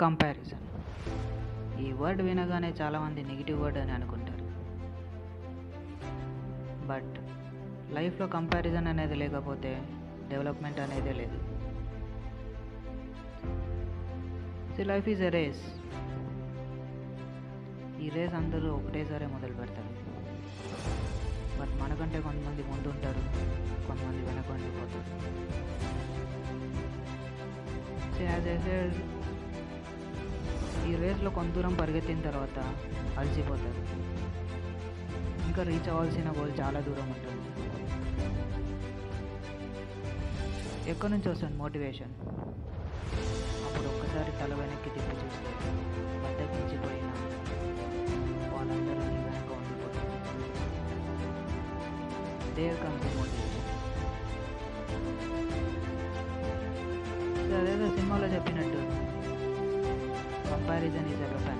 Comparison ఈ word వినగానే చాలామంది నెగిటివ్ వర్డ్ అని అనుకుంటారు. బట్ లైఫ్లో కంపారిజన్ అనేది లేకపోతే డెవలప్మెంట్ అనేదే లేదు. See life is a race ఈ రేస్ అందరూ ఒకటేసారి మొదలు పెడతారు. బట్ మనకంటే కొంతమంది ముందు ఉంటారు కొంతమంది వెనక ఉండిపోతారు. యాజ్ ఏ రేస్లో కొంత దూరం పరిగెత్తిన తర్వాత అలసిపోతారు. ఇంకా రీచ్ అవ్వాల్సిన గోల్ చాలా దూరం ఉంటుంది. ఎక్కడి నుంచి వస్తుంది మోటివేషన్ అప్పుడు ఒక్కసారి తల వెనక్కి తిప్పి చూస్తే బద్దకించిపోయిన వాళ్ళందరూ నీ వెనక ఉండిపోతారు దేర్ కమ్స్ మోటివేషన్ అదేదో సినిమాలో చెప్పినట్టు కంపారిజన్ ఈజ్ ఎ వెపన్